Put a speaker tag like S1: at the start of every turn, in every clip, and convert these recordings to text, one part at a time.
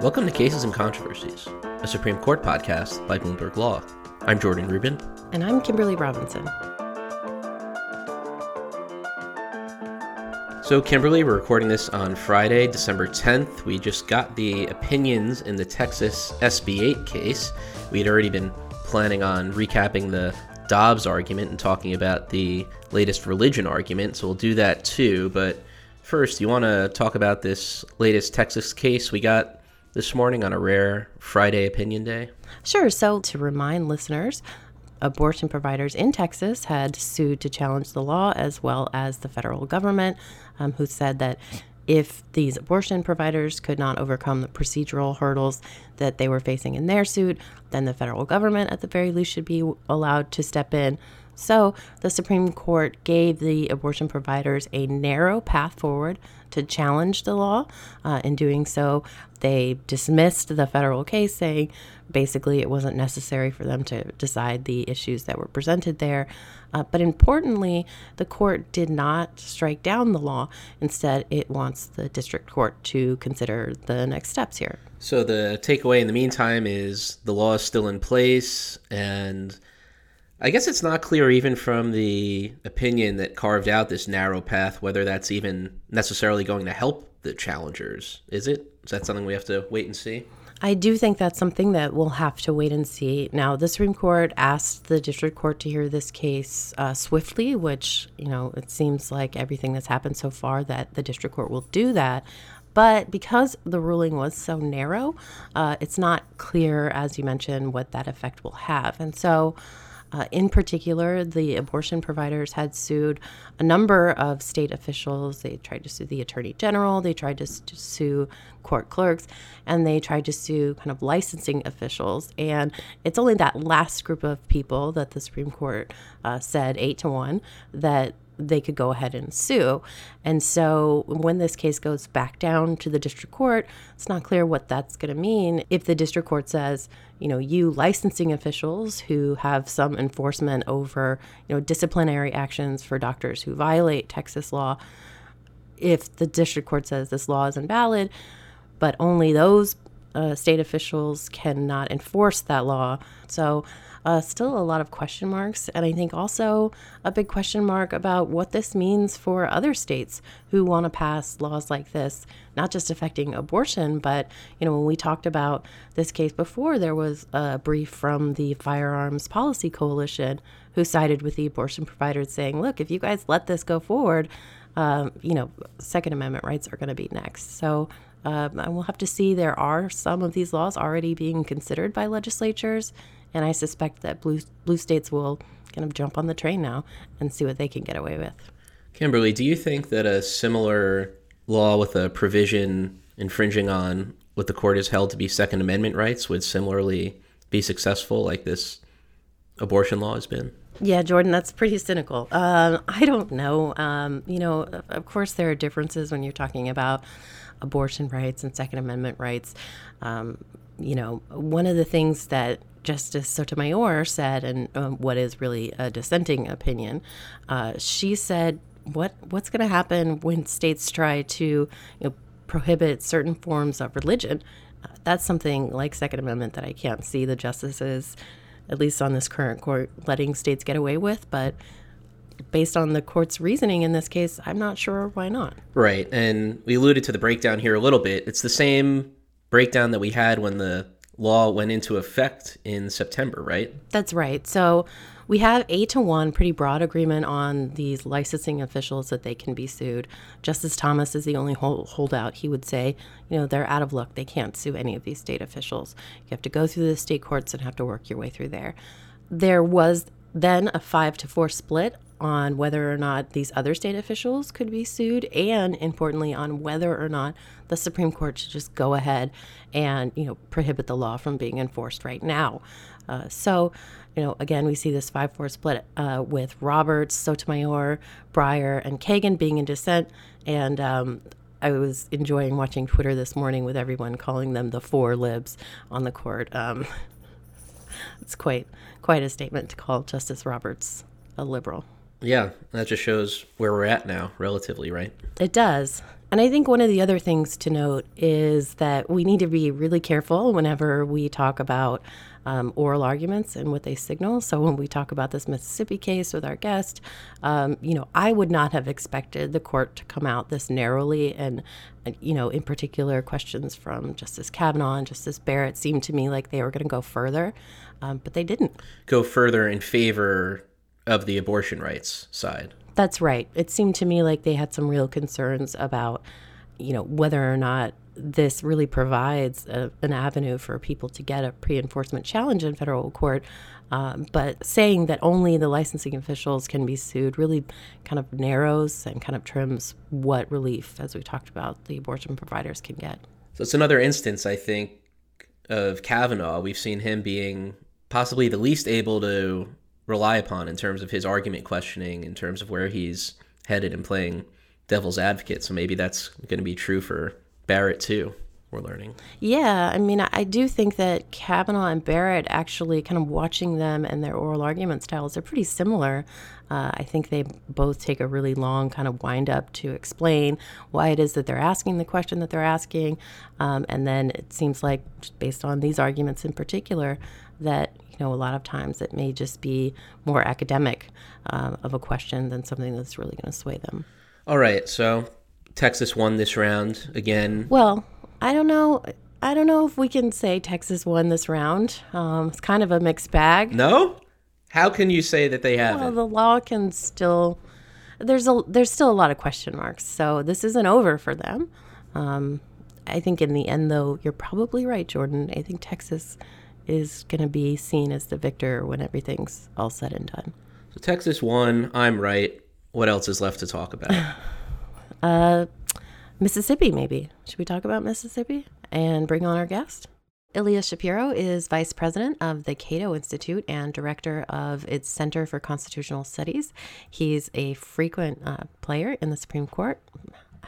S1: Welcome to Cases and Controversies, a Supreme Court podcast by Bloomberg Law. I'm Jordan Rubin.
S2: And I'm Kimberly Robinson.
S1: So, Kimberly, we're recording this on Friday, December 10th. We just got the opinions in the Texas SB 8 case. We had already been planning on recapping the Dobbs argument and talking about the latest religion argument, so we'll do that too. But first, you want to talk about this latest Texas case we got this morning on a rare Friday opinion day?
S2: Sure. So, to remind listeners, abortion providers in Texas had sued to challenge the law as well as the federal government, um, who said that if these abortion providers could not overcome the procedural hurdles that they were facing in their suit, then the federal government, at the very least, should be allowed to step in. So the Supreme Court gave the abortion providers a narrow path forward to challenge the law. Uh, in doing so, they dismissed the federal case, saying basically it wasn't necessary for them to decide the issues that were presented there. Uh, but importantly, the court did not strike down the law. Instead, it wants the district court to consider the next steps here.
S1: So the takeaway in the meantime is the law is still in place and I guess it's not clear even from the opinion that carved out this narrow path whether that's even necessarily going to help the challengers. Is it? Is that something we have to wait and see?
S2: I do think that's something that we'll have to wait and see. Now, the Supreme Court asked the district court to hear this case uh, swiftly, which, you know, it seems like everything that's happened so far that the district court will do that. But because the ruling was so narrow, uh, it's not clear, as you mentioned, what that effect will have. And so, uh, in particular, the abortion providers had sued a number of state officials. They tried to sue the attorney general, they tried to, to sue court clerks, and they tried to sue kind of licensing officials. And it's only that last group of people that the Supreme Court uh, said eight to one that they could go ahead and sue. And so when this case goes back down to the district court, it's not clear what that's going to mean. If the district court says, you know, you licensing officials who have some enforcement over, you know, disciplinary actions for doctors who violate Texas law, if the district court says this law is invalid, but only those uh, state officials cannot enforce that law. So uh, still a lot of question marks. And I think also a big question mark about what this means for other states who want to pass laws like this, not just affecting abortion, but, you know, when we talked about this case before, there was a brief from the Firearms Policy Coalition who sided with the abortion providers saying, look, if you guys let this go forward, um, you know, Second Amendment rights are going to be next. So um, and we'll have to see. There are some of these laws already being considered by legislatures, and I suspect that blue blue states will kind of jump on the train now and see what they can get away with.
S1: Kimberly, do you think that a similar law with a provision infringing on what the court has held to be Second Amendment rights would similarly be successful, like this abortion law has been?
S2: Yeah, Jordan, that's pretty cynical. Um, I don't know. Um, you know, of course, there are differences when you're talking about abortion rights and Second Amendment rights. Um, you know, one of the things that Justice Sotomayor said, and um, what is really a dissenting opinion, uh, she said, "What what's going to happen when states try to you know, prohibit certain forms of religion?" Uh, that's something like Second Amendment that I can't see the justices, at least on this current court, letting states get away with. But based on the court's reasoning in this case, I'm not sure why not.
S1: Right, and we alluded to the breakdown here a little bit. It's the same breakdown that we had when the law went into effect in September, right?
S2: That's right. So we have eight to one pretty broad agreement on these licensing officials that they can be sued. Justice Thomas is the only holdout. He would say, you know, they're out of luck. They can't sue any of these state officials. You have to go through the state courts and have to work your way through there. There was then a five to four split on whether or not these other state officials could be sued, and importantly, on whether or not the Supreme Court should just go ahead and you know prohibit the law from being enforced right now. Uh, so, you know, again, we see this five-four split uh, with Roberts, Sotomayor, Breyer, and Kagan being in dissent, and um, I was enjoying watching Twitter this morning with everyone calling them the four libs on the court. Um, it's quite quite a statement to call Justice Roberts a liberal.
S1: Yeah, that just shows where we're at now, relatively, right?
S2: It does. And I think one of the other things to note is that we need to be really careful whenever we talk about um, oral arguments and what they signal. So when we talk about this Mississippi case with our guest, um, you know, I would not have expected the court to come out this narrowly, and, and you know, in particular, questions from Justice Kavanaugh and Justice Barrett seemed to me like they were going to go further, um, but they didn't
S1: go further in favor of the abortion rights side.
S2: That's right. It seemed to me like they had some real concerns about, you know, whether or not this really provides a, an avenue for people to get a pre enforcement challenge in federal court. Um, but saying that only the licensing officials can be sued really kind of narrows and kind of trims what relief, as we talked about, the abortion providers can get.
S1: So it's another instance, I think, of Kavanaugh. We've seen him being possibly the least able to rely upon in terms of his argument questioning, in terms of where he's headed and playing devil's advocate. So maybe that's going to be true for Barrett too. We're learning.
S2: Yeah, I mean, I do think that Kavanaugh and Barrett actually, kind of watching them and their oral argument styles, they're pretty similar. Uh, I think they both take a really long kind of wind up to explain why it is that they're asking the question that they're asking. Um, and then it seems like, based on these arguments in particular, that you know a lot of times it may just be more academic um, of a question than something that's really going to sway them.
S1: All right, so Texas won this round again.
S2: Well, I don't know. I don't know if we can say Texas won this round. Um, it's kind of a mixed bag.
S1: No, how can you say that they haven't?
S2: Well, the law can still. There's a there's still a lot of question marks. So this isn't over for them. Um, I think in the end, though, you're probably right, Jordan. I think Texas is going to be seen as the victor when everything's all said and done.
S1: So Texas won. I'm right. What else is left to talk about?
S2: uh, Mississippi, maybe. Should we talk about Mississippi and bring on our guest? Ilya Shapiro is vice president of the Cato Institute and director of its Center for Constitutional Studies. He's a frequent uh, player in the Supreme Court,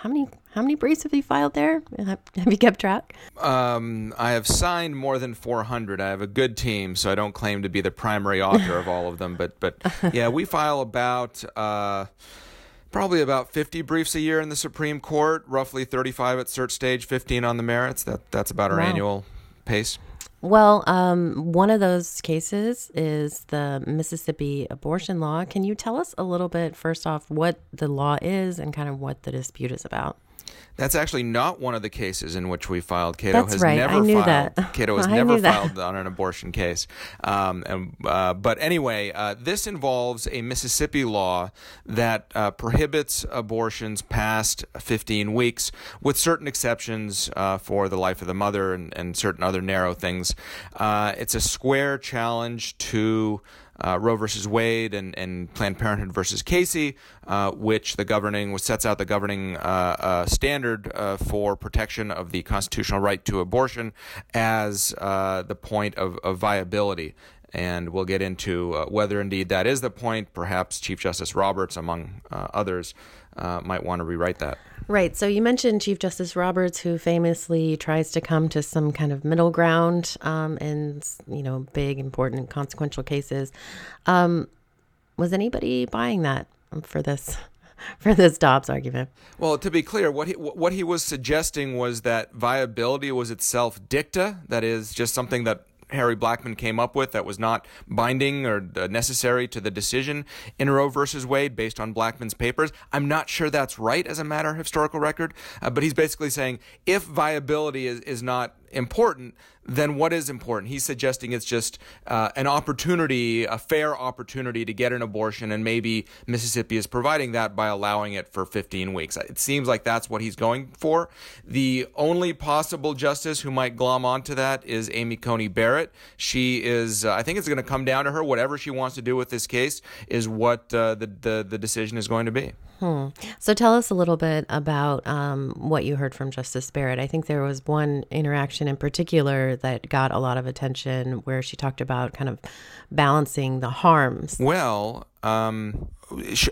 S2: how many how many briefs have you filed there? Have, you kept track?
S3: Um, I have signed more than 400. I have a good team, so I don't claim to be the primary author of all of them. But but yeah, we file about. Uh, probably about 50 briefs a year in the Supreme Court, roughly 35 at cert stage, 15 on the merits. That that's about our wow. annual pace.
S2: Well, um, one of those cases is the Mississippi abortion law. Can you tell us a little bit, first off, what the law is and kind of what the dispute is about?
S3: That's actually not one of the cases in which we filed. Cato
S2: That's
S3: has
S2: right.
S3: never
S2: I knew
S3: filed.
S2: That.
S3: Cato has
S2: I
S3: never
S2: filed
S3: on an abortion case. Um, and, uh, but anyway, uh, this involves a Mississippi law that uh, prohibits abortions past 15 weeks, with certain exceptions uh, for the life of the mother and, and certain other narrow things. Uh, it's a square challenge to uh, Roe versus Wade and, and Planned Parenthood versus Casey, uh, which the governing sets out the governing uh, uh standard uh, for protection of the constitutional right to abortion as uh, the point of, of viability and we'll get into whether indeed that is the point. Perhaps Chief Justice Roberts, among others, uh, might want to rewrite that.
S2: Right. So you mentioned Chief Justice Roberts, who famously tries to come to some kind of middle ground um, in you know big, important, consequential cases. Um, was anybody buying that for this? For this Dobbs argument.
S3: Well, to be clear, what he what he was suggesting was that viability was itself dicta, that is, just something that Harry Blackmun came up with that was not binding or necessary to the decision in Roe versus Wade based on Blackmun's papers. I'm not sure that's right as a matter of historical record, uh, but he's basically saying if viability is, is not important, then what is important? He's suggesting it's just uh, an opportunity, a fair opportunity to get an abortion, and maybe Mississippi is providing that by allowing it for 15 weeks. It seems like that's what he's going for. The only possible justice who might glom onto that is Amy Coney Barrett. She is, uh, I think it's going to come down to her. Whatever she wants to do with this case is what uh, the, the, the decision is going to be.
S2: Hmm. So tell us a little bit about um, what you heard from Justice Barrett. I think there was one interaction in particular that got a lot of attention where she talked about kind of balancing the harms.
S3: Well, um,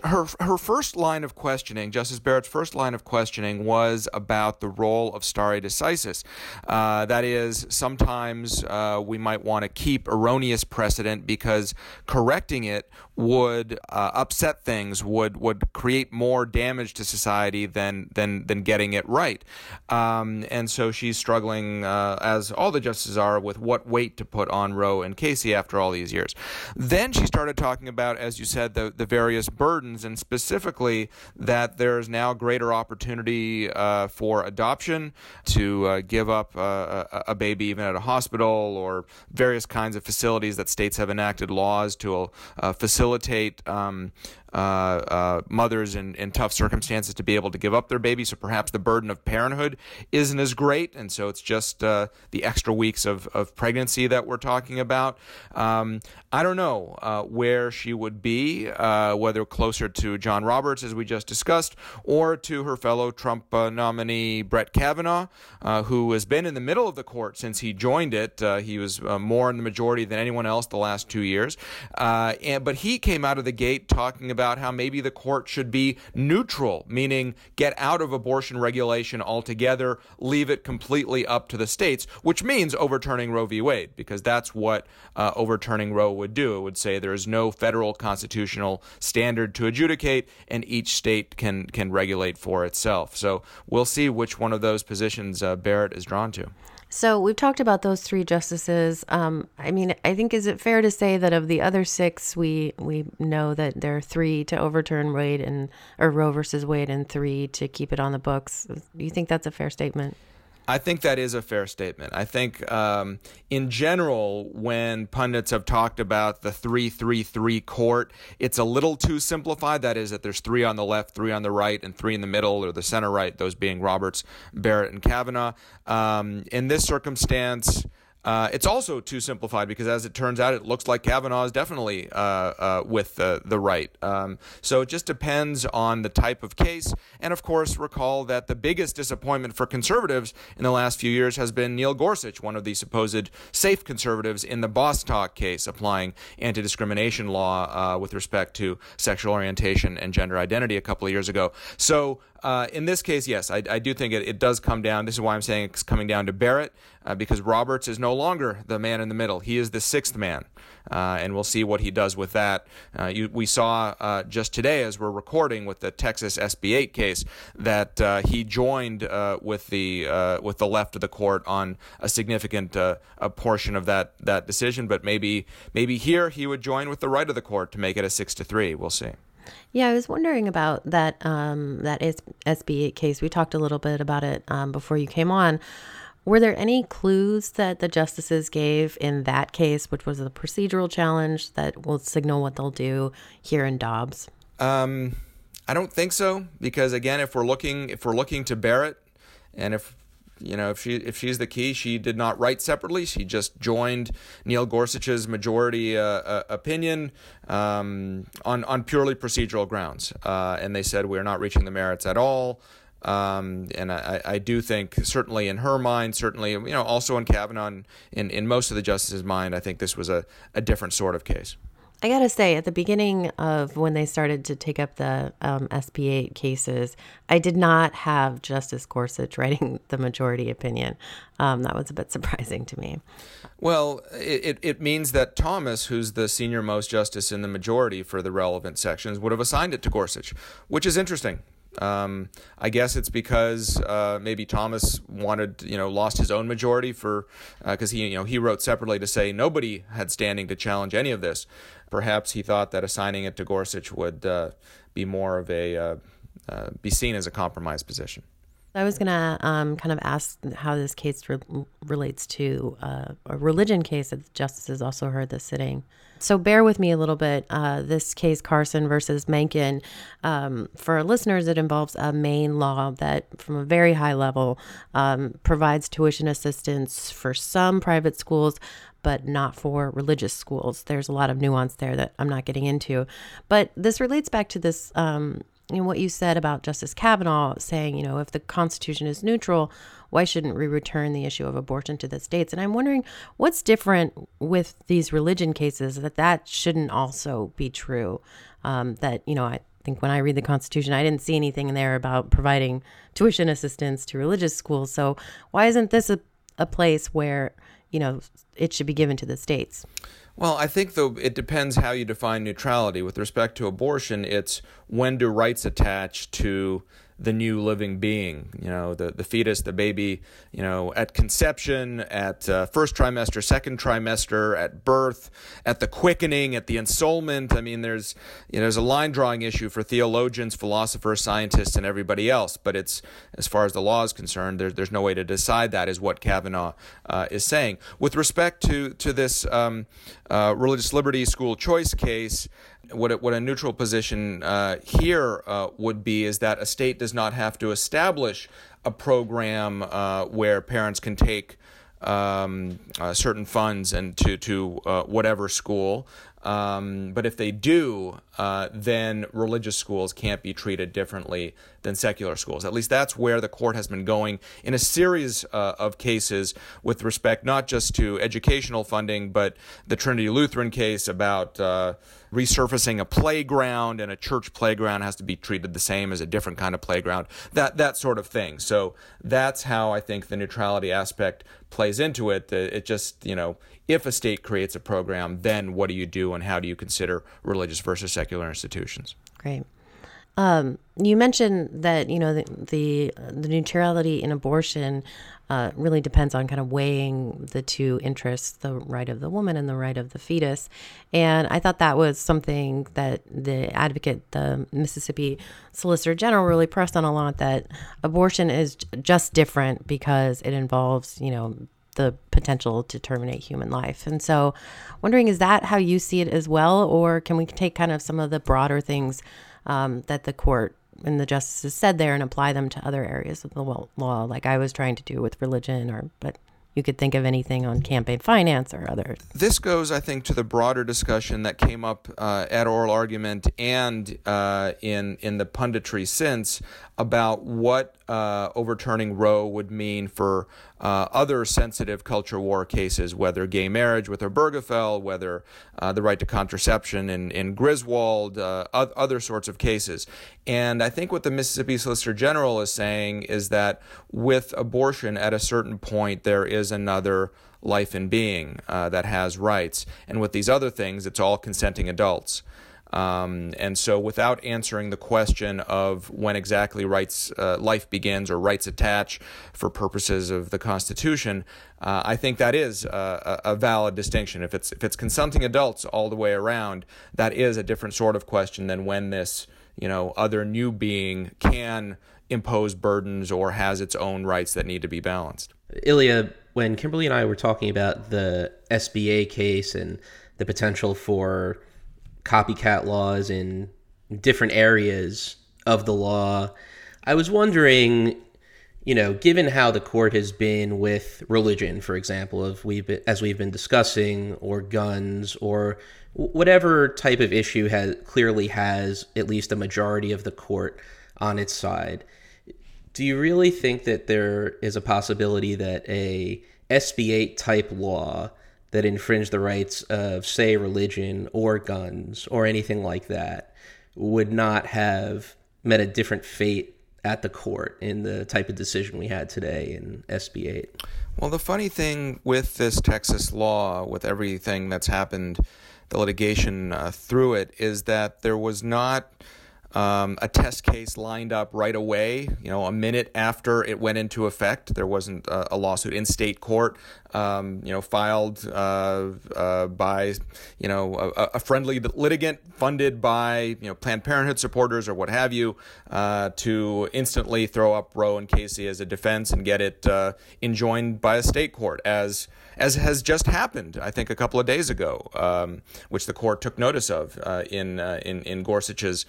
S3: her her first line of questioning, Justice Barrett's first line of questioning was about the role of stare decisis. Uh, that is, sometimes uh, we might want to keep erroneous precedent because correcting it would uh, upset things, would would create more damage to society than than than getting it right. Um, and so she's struggling, uh, as all the justices are, with what weight to put on Roe and Casey after all these years. Then she started talking about, as you said, the the various burdens, and specifically that there is now greater opportunity uh, for adoption to uh, give up uh, a, a, baby even at a hospital or various kinds of facilities that states have enacted laws to uh, facilitate um, uh, uh, mothers in, in tough circumstances to be able to give up their baby. So perhaps the burden of parenthood isn't as great. And so it's just uh, the extra weeks of, of pregnancy that we're talking about. Um, I don't know uh, where she would be, uh, whether closer to John Roberts, as we just discussed, or to her fellow Trump nominee Brett Kavanaugh, who has been in the middle of the court since he joined it. he was more in the majority than anyone else the last two years. and, but he came out of the gate talking about about how maybe the court should be neutral, meaning get out of abortion regulation altogether, leave it completely up to the states, which means overturning Roe v. Wade, because that's what uh, overturning Roe would do. It would say there is no federal constitutional standard to adjudicate, and each state can can regulate for itself. So we'll see which one of those positions uh, Barrett is drawn to.
S2: So we've talked about those three justices. Um, I mean, I think is it fair to say that of the other six, we we know that there are three to overturn Wade and or Roe versus Wade, and three to keep it on the books. Do you think that's a fair statement?
S3: I think that is a fair statement. I think, um, in general, when pundits have talked about the 3 3 3 court, it's a little too simplified. That is, that there's three on the left, three on the right, and three in the middle, or the center right, those being Roberts, Barrett, and Kavanaugh. Um, in this circumstance, uh, it's also too simplified because, as it turns out, it looks like Kavanaugh is definitely uh, uh, with the, the right. Um, so it just depends on the type of case. And of course, recall that the biggest disappointment for conservatives in the last few years has been Neil Gorsuch, one of the supposed safe conservatives in the Bostock case, applying anti discrimination law uh, with respect to sexual orientation and gender identity a couple of years ago. So uh, in this case, yes, I, I do think it, it, does come down. This is why I'm saying it's coming down to Barrett, uh, because Roberts is no longer the man in the middle. He is the sixth man, uh, and we'll see what he does with that. Uh, you, we saw uh, just today, as we're recording with the Texas SB8 case, that uh, he joined with the with the left of the court on a significant a portion of that that decision. But maybe maybe here he would join with the right of the court to make it a six to three. We'll see.
S2: Yeah, I was wondering about that um, that SB8 case. We talked a little bit about it um, before you came on. Were there any clues that the justices gave in that case, which was a procedural challenge that will signal what they'll do here in Dobbs? Um,
S3: I don't think so, because again, if we're looking if we're looking to Barrett, and if you know, if she if she's the key, she did not write separately. She just joined Neil Gorsuch's majority uh, uh, opinion um, on on purely procedural grounds, uh, and they said we're not reaching the merits at all. Um, and I, I do think certainly in her mind, certainly you know also in Kavanaugh, in in most of the justices' mind, I think this was a, a different sort of case.
S2: I gotta say, at the beginning of when they started to take up the um, SB8 cases, I did not have Justice Gorsuch writing the majority opinion. Um, that was a bit surprising to me.
S3: Well, it, it means that Thomas, who's the senior most justice in the majority for the relevant sections, would have assigned it to Gorsuch, which is interesting um, I guess it's because uh, maybe Thomas wanted, you know, lost his own majority for because uh, he, you know, he wrote separately to say nobody had standing to challenge any of this. Perhaps he thought that assigning it to Gorsuch would uh, be more of a uh, uh, be seen as a compromise position.
S2: I was going to um, kind of ask how this case re- relates to uh, a religion case that the justices also heard this sitting. So bear with me a little bit. Uh, this case, Carson versus Makin, um, for listeners, it involves a Maine law that, from a very high level, um, provides tuition assistance for some private schools, but not for religious schools. There's a lot of nuance there that I'm not getting into. But this relates back to this um, and what you said about Justice Kavanaugh saying, you know, if the Constitution is neutral, why shouldn't we return the issue of abortion to the states? And I'm wondering what's different with these religion cases that that shouldn't also be true. Um, that you know, I think when I read the Constitution, I didn't see anything in there about providing tuition assistance to religious schools. So why isn't this a, a place where you know it should be given to the states?
S3: Well, I think though it depends how you define neutrality. With respect to abortion, it's when do rights attach to the new living being, you know, the, the fetus, the baby, you know, at conception, at uh, first trimester, second trimester, at birth, at the quickening, at the ensoulment. I mean, there's, you know, there's a line drawing issue for theologians, philosophers, scientists, and everybody else. But it's, as far as the law is concerned, there's, there's no way to decide that, is what Kavanaugh uh, is saying. With respect to, to this um, uh, religious liberty school choice case, what a, what a neutral position uh, here uh, would be is that a state does not have to establish a program uh, where parents can take um, uh, certain funds and to to uh, whatever school. Um, but if they do, uh, then religious schools can't be treated differently than secular schools. At least that's where the court has been going in a series uh, of cases with respect not just to educational funding, but the Trinity Lutheran case about uh, resurfacing a playground and a church playground has to be treated the same as a different kind of playground. That that sort of thing. So that's how I think the neutrality aspect plays into it. It just you know if a state creates a program, then what do you do and how do you consider religious versus secular institutions?
S2: Great. Um, you mentioned that you know the the, the neutrality in abortion uh, really depends on kind of weighing the two interests, the right of the woman and the right of the fetus. And I thought that was something that the advocate, the Mississippi Solicitor General, really pressed on a lot. That abortion is just different because it involves you know the potential to terminate human life. And so, wondering is that how you see it as well, or can we take kind of some of the broader things um, that the court and the justices said there and apply them to other areas of the law, like I was trying to do with religion, or but you could think of anything on campaign finance or other.
S3: This goes, I think, to the broader discussion that came up uh, at oral argument and uh, in in the punditry since about what uh, overturning Roe would mean for uh, other sensitive culture war cases, whether gay marriage with Obergefell, whether uh, the right to contraception in, in Griswold, uh, other sorts of cases. And I think what the Mississippi Solicitor General is saying is that with abortion, at a certain point, there is another life and being uh, that has rights. And with these other things, it's all consenting adults. Um, and so, without answering the question of when exactly rights uh, life begins or rights attach for purposes of the Constitution, uh, I think that is a, a, valid distinction. If it's if it's consenting adults all the way around, that is a different sort of question than when this you know other new being can impose burdens or has its own rights that need to be balanced.
S1: Ilya, when Kimberly and I were talking about the SB8 case and the potential for copycat laws in different areas of the law. I was wondering, you know, given how the court has been with religion, for example, of we've been, as we've been discussing, or guns, or whatever type of issue has clearly has at least a majority of the court on its side. Do you really think that there is a possibility that a SB8 type law that infringe the rights of, say, religion or guns or anything like that would not have met a different fate at the court in the type of decision we had today in SB 8.
S3: Well, the funny thing with this Texas law, with everything that's happened, the litigation uh, through it, is that there was not um, a test case lined up right away. You know, a minute after it went into effect, there wasn't a, a lawsuit in state court. Um, you know, filed uh, uh, by you know a, a, friendly litigant funded by you know Planned Parenthood supporters or what have you uh, to instantly throw up Roe and Casey as a defense and get it uh, enjoined by a state court as as has just happened, I think, a couple of days ago, um, which the court took notice of uh, in, uh, in in Gorsuch's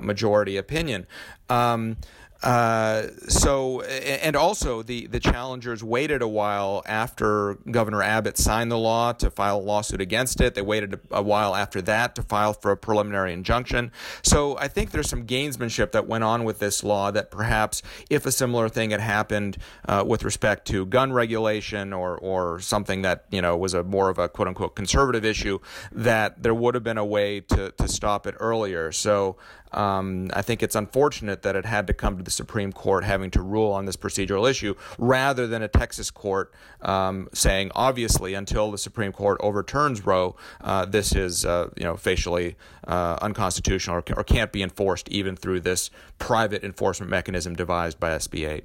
S3: majority opinion. Um, Uh, so, and also the, the challengers waited a while after Governor Abbott signed the law to file a lawsuit against it. They waited a, while after that to file for a preliminary injunction. So I think there's some gamesmanship that went on with this law that perhaps if a similar thing had happened uh, with respect to gun regulation or, or something that, you know, was a more of a quote unquote conservative issue, that there would have been a way to, to stop it earlier. So um, I think it's unfortunate that it had to come to the Supreme Court having to rule on this procedural issue rather than a Texas court um, saying, obviously, until the Supreme Court overturns Roe, uh, this is uh, you know facially uh, unconstitutional or, or, can't be enforced even through this private enforcement mechanism devised by SB 8.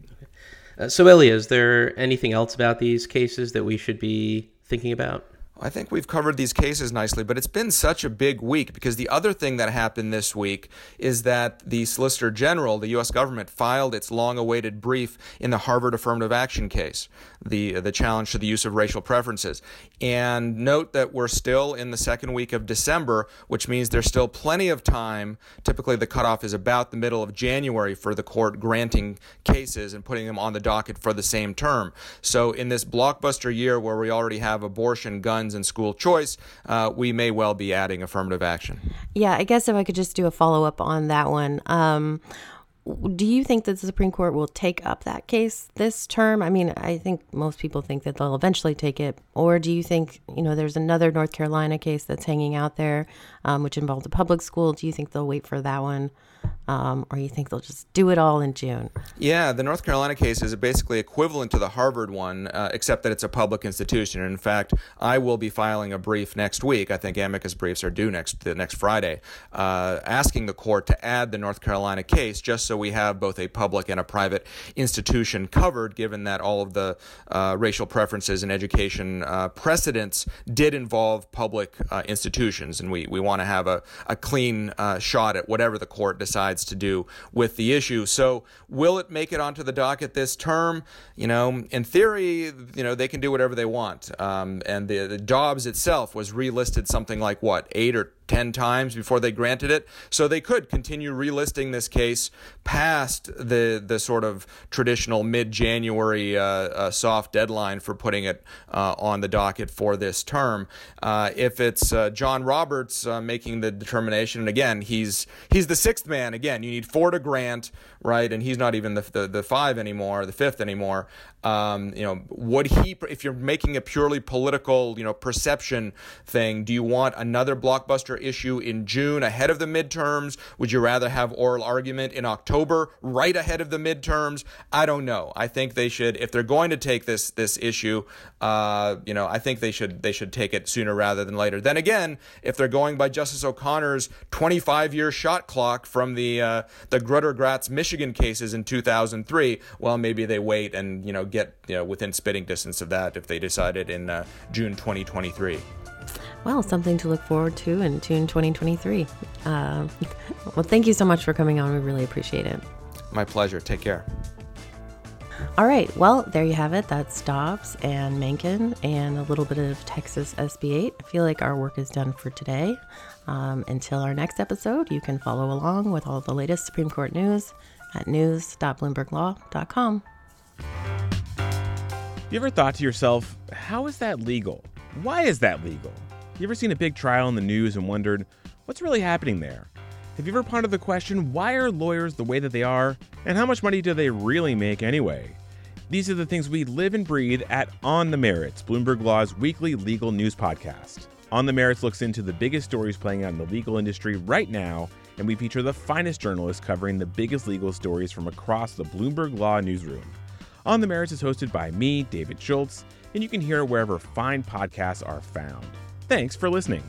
S1: Uh, so, Ilya, is there anything else about these cases that we should be thinking about?
S3: I think we've covered these cases nicely, but it's been such a big week because the other thing that happened this week is that the Solicitor General, the U.S. government, filed its long awaited brief in the Harvard affirmative action case, the, the challenge to the use of racial preferences. And note that we're still in the second week of December, which means there's still plenty of time. Typically, the cutoff is about the middle of January for the court granting cases and putting them on the docket for the same term. So, in this blockbuster year where we already have abortion, guns, guns and school choice, uh, we may well be adding affirmative action.
S2: Yeah, I guess if I could just do a follow up on that one. Um, do you think that the Supreme Court will take up that case this term? I mean, I think most people think that they'll eventually take it. Or do you think, you know, there's another North Carolina case that's hanging out there, um, which involved a public school? Do you think they'll wait for that one? um, or you think they'll just do it all in June?
S3: Yeah, the North Carolina case is basically equivalent to the Harvard one, uh, except that it's a public institution. in fact, I will be filing a brief next week. I think amicus briefs are due next the next Friday, uh, asking the court to add the North Carolina case just so we have both a public and a private institution covered, given that all of the uh, racial preferences and education uh, precedents did involve public uh, institutions, and we, we want to have a, a clean uh, shot at whatever the court decides decides to do with the issue. So, will it make it onto the docket this term? You know, in theory, you know, they can do whatever they want. Um, and the, the Dobbs itself was relisted something like what, eight or 10 times before they granted it. So they could continue relisting this case past the, the sort of traditional mid January uh, uh, soft deadline for putting it uh, on the docket for this term. Uh, if it's uh, John Roberts uh, making the determination, and again, he's, he's the sixth man. Again, you need four to grant, right? And he's not even the, the, the five anymore, the fifth anymore. Um, you know, would he, if you're making a purely political, you know, perception thing, do you want another blockbuster issue in June ahead of the midterms? Would you rather have oral argument in October right ahead of the midterms? I don't know. I think they should, if they're going to take this this issue, uh, you know, I think they should they should take it sooner rather than later. Then again, if they're going by Justice O'Connor's 25 year shot clock from the uh, the Grutter Gratz Michigan cases in 2003, well, maybe they wait and you know get you know, within spitting distance of that if they decided in uh, June 2023.
S2: Well, something to look forward to in June 2023. Uh, well, thank you so much for coming on. We really appreciate it.
S3: My pleasure. Take care.
S2: All right. Well, there you have it. That's Dobbs and Makin and a little bit of Texas SB8. I feel like our work is done for today. Um, until our next episode, you can follow along with all the latest Supreme Court news at news.bloomberglaw.com.
S4: You ever thought to yourself, how is that legal? Why is that legal? You ever seen a big trial in the news and wondered, what's really happening there? Have you ever pondered the question, why are lawyers the way that they are? And how much money do they really make anyway? These are the things we live and breathe at On the Merits, Bloomberg Law's weekly legal news podcast. On the Merits looks into the biggest stories playing out in the legal industry right now, and we feature the finest journalists covering the biggest legal stories from across the Bloomberg Law newsroom. On the Merits is hosted by me, David Schultz, and you can hear it wherever fine podcasts are found. Thanks for listening.